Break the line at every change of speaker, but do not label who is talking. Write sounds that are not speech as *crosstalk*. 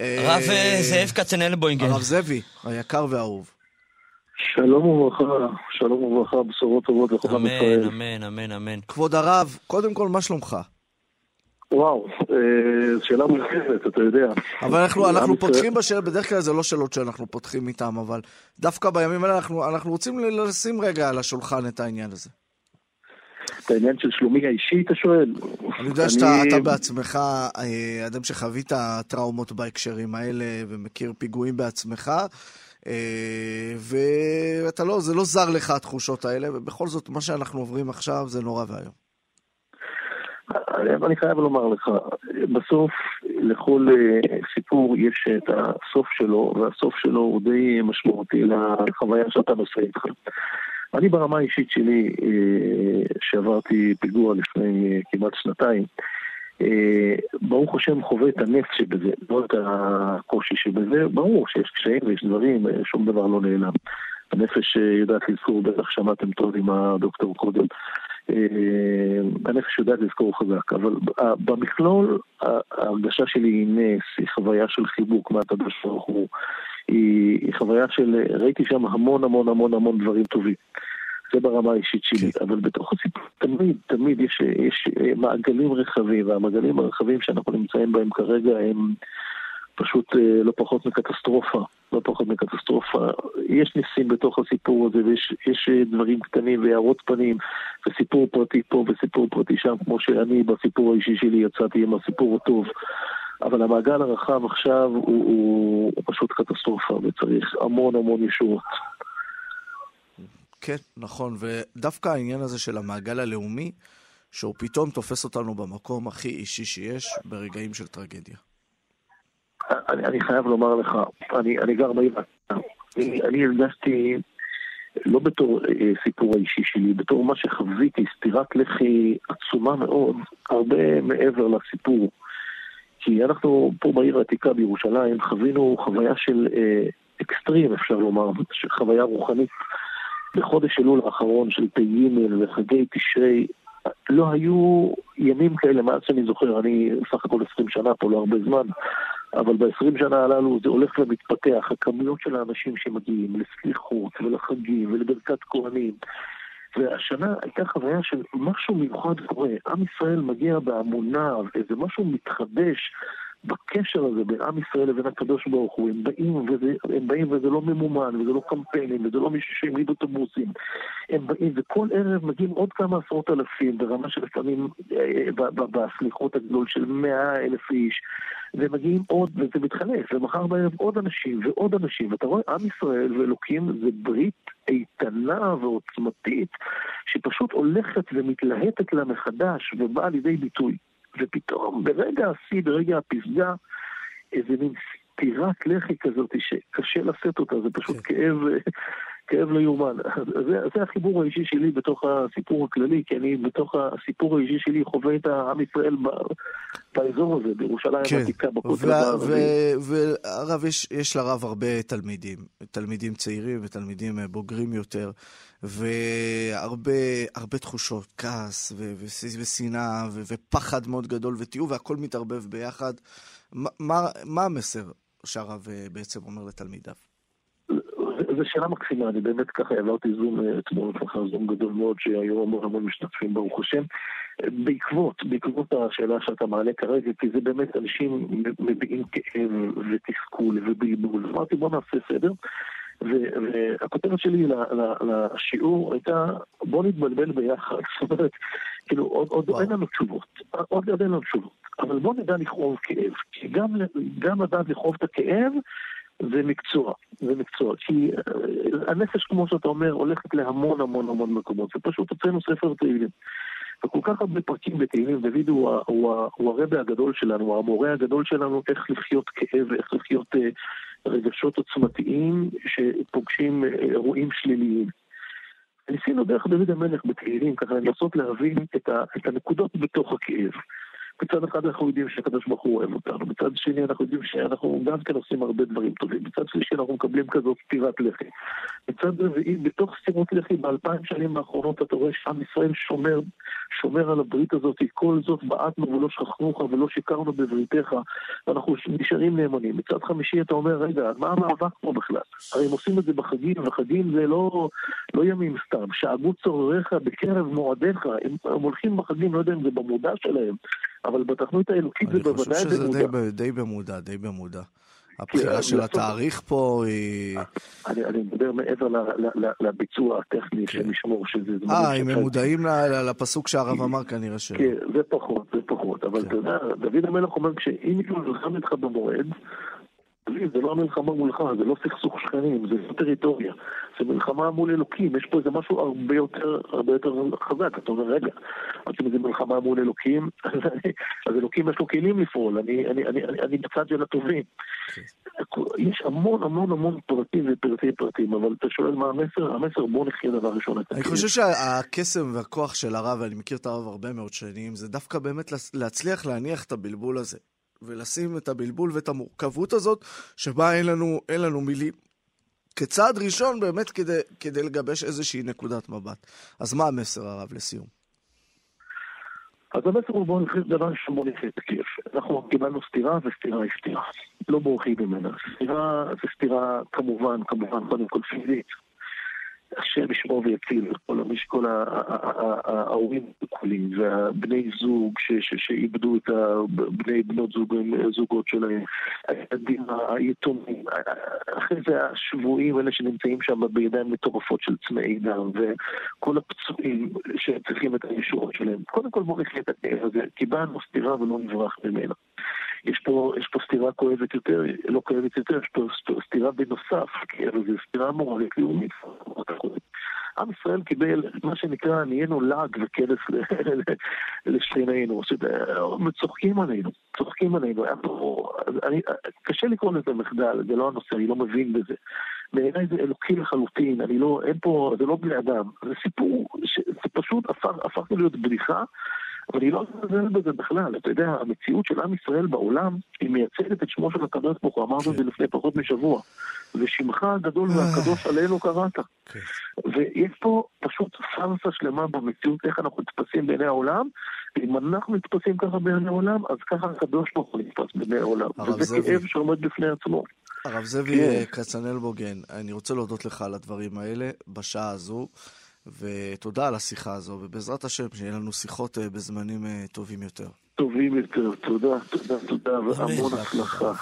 הרב אה, זאב כצנלבוינגר.
הרב זאבי, היקר והאהוב.
שלום וברכה, שלום וברכה, בשורות טובות לכל עם ישראל.
אמן, אמן, אמן, אמן.
כבוד הרב, קודם כל, מה שלומך?
וואו, אה, שאלה מורכבת, אתה יודע.
אבל אנחנו, אנחנו פותחים בשאלה, בדרך כלל זה לא שאלות שאנחנו פותחים איתם, אבל דווקא בימים האלה אנחנו, אנחנו רוצים ל- לשים רגע על השולחן את העניין הזה.
את העניין של שלומי האישי, אתה שואל?
אני יודע שאתה אתה בעצמך אה, אדם שחווית טראומות בהקשרים האלה ומכיר פיגועים בעצמך, אה, ואתה לא, זה לא זר לך התחושות האלה, ובכל זאת, מה שאנחנו עוברים עכשיו זה נורא ואיום.
אני אני חייב לומר לך, בסוף לכל אה, סיפור יש את הסוף שלו, והסוף שלו הוא די משמעותי לחוויה שאתה נושא איתך. אני ברמה האישית שלי, אה, שעברתי פיגוע לפני אה, כמעט שנתיים, אה, ברוך השם חווה את הנפט שבזה, לא את הקושי שבזה, ברור שיש קשיים ויש דברים, שום דבר לא נעלם. הנפש יודעת לזכור, בטח שמעתם טוב עם הדוקטור קודם. הנפש יודעת לזכור חזק, אבל במכלול ההרגשה שלי היא נס, היא חוויה של חיבוק מהקדוש ברוך הוא, היא, היא חוויה של, ראיתי שם המון המון המון המון דברים טובים. זה ברמה האישית שלי,
כן.
אבל בתוך הסיפור תמיד, תמיד יש, יש אה, מעגלים רחבים, והמעגלים הרחבים שאנחנו נמצאים בהם כרגע הם פשוט אה, לא פחות מקטסטרופה, לא פחות מקטסטרופה. יש ניסים בתוך הסיפור הזה, ויש יש אה, דברים קטנים והערות פנים, וסיפור פרטי פה וסיפור פרטי שם, כמו שאני בסיפור האישי שלי יצאתי עם הסיפור הטוב. אבל המעגל הרחב עכשיו הוא, הוא, פשוט קטסטרופה, וצריך המון המון ישועות.
כן, נכון, ודווקא העניין הזה של המעגל הלאומי, שהוא פתאום תופס אותנו במקום הכי אישי שיש ברגעים של טרגדיה.
אני, אני חייב לומר לך, אני, אני גר בעיר, אני, אני הרגשתי, לא בתור אה, סיפור האישי שלי, בתור מה שחוויתי, סטירת לחי עצומה מאוד, הרבה מעבר לסיפור. כי אנחנו פה בעיר העתיקה בירושלים חווינו חוויה של אה, אקסטרים, אפשר לומר, חוויה רוחנית. בחודש אלול האחרון של פ"ג וחגי תשרי, לא היו ימים כאלה מאז שאני זוכר, אני סך הכל 20 שנה פה, לא הרבה זמן, אבל ב-20 שנה הללו זה הולך ומתפתח, הכמויות של האנשים שמגיעים לסליחות ולחגים ולברכת כהנים. והשנה הייתה חוויה של משהו מיוחד קורה. עם ישראל מגיע בהמוניו, איזה משהו מתחדש בקשר הזה בין עם ישראל לבין הקדוש ברוך הוא. הם באים וזה, הם באים וזה לא ממומן, וזה לא קמפיינים, וזה לא מישהו שהעמיד אוטובוסים. הם באים, וכל ערב מגיעים עוד כמה עשרות אלפים, ברמה של לפעמים, אה, ב- בסליחות הגדול של מאה אלף איש. ומגיעים עוד, וזה מתחלף, ומחר בערב עוד אנשים ועוד אנשים, ואתה רואה, עם ישראל ואלוקים זה ברית איתנה ועוצמתית, שפשוט הולכת ומתלהטת לה מחדש, ובאה לידי ביטוי. ופתאום, ברגע השיא, ברגע הפסגה, איזה מין סטירת לחי כזאת שקשה לשאת אותה, זה פשוט
כן.
כאב, כאב לא יאומן. *laughs* זה, זה החיבור האישי שלי בתוך הסיפור הכללי, כי אני בתוך הסיפור האישי שלי חווה את העם ישראל ב, באזור הזה, בירושלים
כן,
העתיקה, בכותל
וה-
המערבי.
ו- והרב, יש, יש לרב הרבה תלמידים, תלמידים צעירים ותלמידים אה, בוגרים יותר, והרבה הרבה תחושות, כעס ושנאה ופחד מאוד גדול ותיעוב, והכל מתערבב ביחד. מה, מה, מה המסר שהרב אה, בעצם אומר לתלמידיו?
זו שאלה מקסימה, אני באמת ככה העברתי זום אה, אתמול, ככה זום גדול מאוד, שהיו המון המון משתתפים ברוך השם. בעקבות, בעקבות השאלה שאתה מעלה כרגע, כי זה באמת אנשים מביעים כאב ותסכול ובלבול. אמרתי בוא נעשה סדר. והכותרת שלי לשיעור הייתה, בוא נתבלבל ביחד. *laughs* זאת אומרת, כאילו, עוד, עוד. אין לנו תשובות. עוד, עוד אין לנו תשובות. אבל בוא נדע לכאוב כאב. כי גם, גם לדעת לכאוב את הכאב, זה מקצוע, זה מקצוע. כי אה, הנפש, כמו שאתה אומר, הולכת להמון המון המון מקומות. זה פשוט הוצאנו ספר תהילים. וכל כך הרבה פרקים בתהילים, דוד הוא, הוא, הוא הרבה הגדול שלנו, הוא המורה הגדול שלנו איך לחיות כאב ואיך לחיות אה, רגשות עוצמתיים שפוגשים אה, אירועים שליליים. ניסינו דרך דוד המלך בתהילים, ככה לנסות להבין את, ה, את הנקודות בתוך הכאב. מצד אחד אנחנו יודעים שהקדוש ברוך הוא אוהב אותנו, מצד שני אנחנו יודעים שאנחנו גם כן עושים הרבה דברים טובים, מצד שלישי אנחנו מקבלים כזאת סטירת לחי. מצד רביעי, בתוך סטירות לחי באלפיים שנים האחרונות אתה רואה שעם ישראל שומר, שומר על הברית הזאת, כל זאת בעטנו ולא שכחנוך ולא שיקרנו בבריתך, ואנחנו נשארים נאמנים. מצד חמישי אתה אומר, רגע, מה המאבק פה בכלל? הרי הם עושים את זה בחגים, וחגים זה לא, לא ימים סתם, שאגו צורריך בקרב מועדיך, הם, הם הולכים בחגים, לא יודע אם זה במודע שלהם, אבל בתכנית האלוקית זה בוודאי במודע.
אני חושב שזה די, די במודע, די במודע. הבחירה של התאריך פה היא...
אני מדבר מעבר לביצוע הטכני של לשמור שזה...
אה, אם הם מודעים לפסוק שהרב אמר כנראה ש...
כן, זה פחות, זה פחות. אבל אתה יודע, דוד המלך אומר, כשאם מישהו נלחם איתך במועד, זה לא המלחמה מולך, זה לא סכסוך שכנים, זה לא טריטוריה. זה מלחמה מול אלוקים, יש פה איזה משהו הרבה יותר, הרבה יותר חזק. אתה אומר, רגע, עד שזה מלחמה מול אלוקים, אז אלוקים יש לו כלים לפעול, אני, אני, אני, אני, אני בצד של הטובים. יש המון המון המון פרטים ופרטי פרטים, אבל אתה שואל מה המסר? המסר בוא נחיה דבר ראשון.
אני חושב שהקסם והכוח של הרב, ואני מכיר את הרב הרבה מאוד שנים, זה דווקא באמת להצליח להניח את הבלבול הזה. ולשים את הבלבול ואת המורכבות הזאת, שבה אין לנו, אין לנו מילים. כצעד ראשון באמת כדי, כדי לגבש איזושהי נקודת מבט. אז מה המסר הרב לסיום?
אז המסר הוא בואו נחליט דבר בואו נחליט כיף. אנחנו קיבלנו סתירה וסתירה היא סתירה. לא בורחים ממנה. סתירה זה סתירה כמובן, כמובן, קודם כל פיזית. השם ישמור ויציל, כל, ההורים הכולים והבני זוג שאיבדו את בני בנות זוג, זוגות שלהם, הילדים היתומים, אחרי זה השבויים, אלה שנמצאים שם בידיים מטורפות של צמאי דם, וכל הפצועים שצריכים את הישועות שלהם. קודם כל בואו נחיה את הכאב הזה, קיבלנו סתירה ולא נברח ממנה. יש פה, יש פה סתירה כואבת יותר, לא כואבת יותר, יש פה סתירה בנוסף, אבל זו סתירה מורלית לאומית. עם ישראל קיבל מה שנקרא, נהיינו לעג וקלס לשכנינו, צוחקים עלינו, צוחקים עלינו. אני, קשה לקרוא לזה מחדל, זה לא הנושא, אני לא מבין בזה. בעיניי זה אלוקי לחלוטין, אני לא, אין פה, זה לא בני אדם, זה סיפור, זה פשוט הפך, הפך להיות בדיחה. אבל היא לא מזלזל בזה בכלל. אתה יודע, המציאות של עם ישראל בעולם, היא מייצגת את שמו של הקדוש ברוך הוא, אמרנו את זה לפני פחות משבוע. ושמך הגדול והקדוש עלינו קראת. כן. ויש פה פשוט פארסה שלמה במציאות, איך אנחנו נתפסים בעיני העולם, ואם אנחנו נתפסים ככה בעיני העולם, אז ככה הקדוש ברוך הוא נתפס בעיני העולם. וזה כאב שעומד בפני עצמו.
הרב זאבי כן. כצנל בוגן, אני רוצה להודות לך על הדברים האלה בשעה הזו. ותודה על השיחה הזו, ובעזרת השם, שיהיה לנו שיחות אה, בזמנים אה, טובים יותר.
טובים יותר, תודה, תודה, תודה, והמון הצלחה.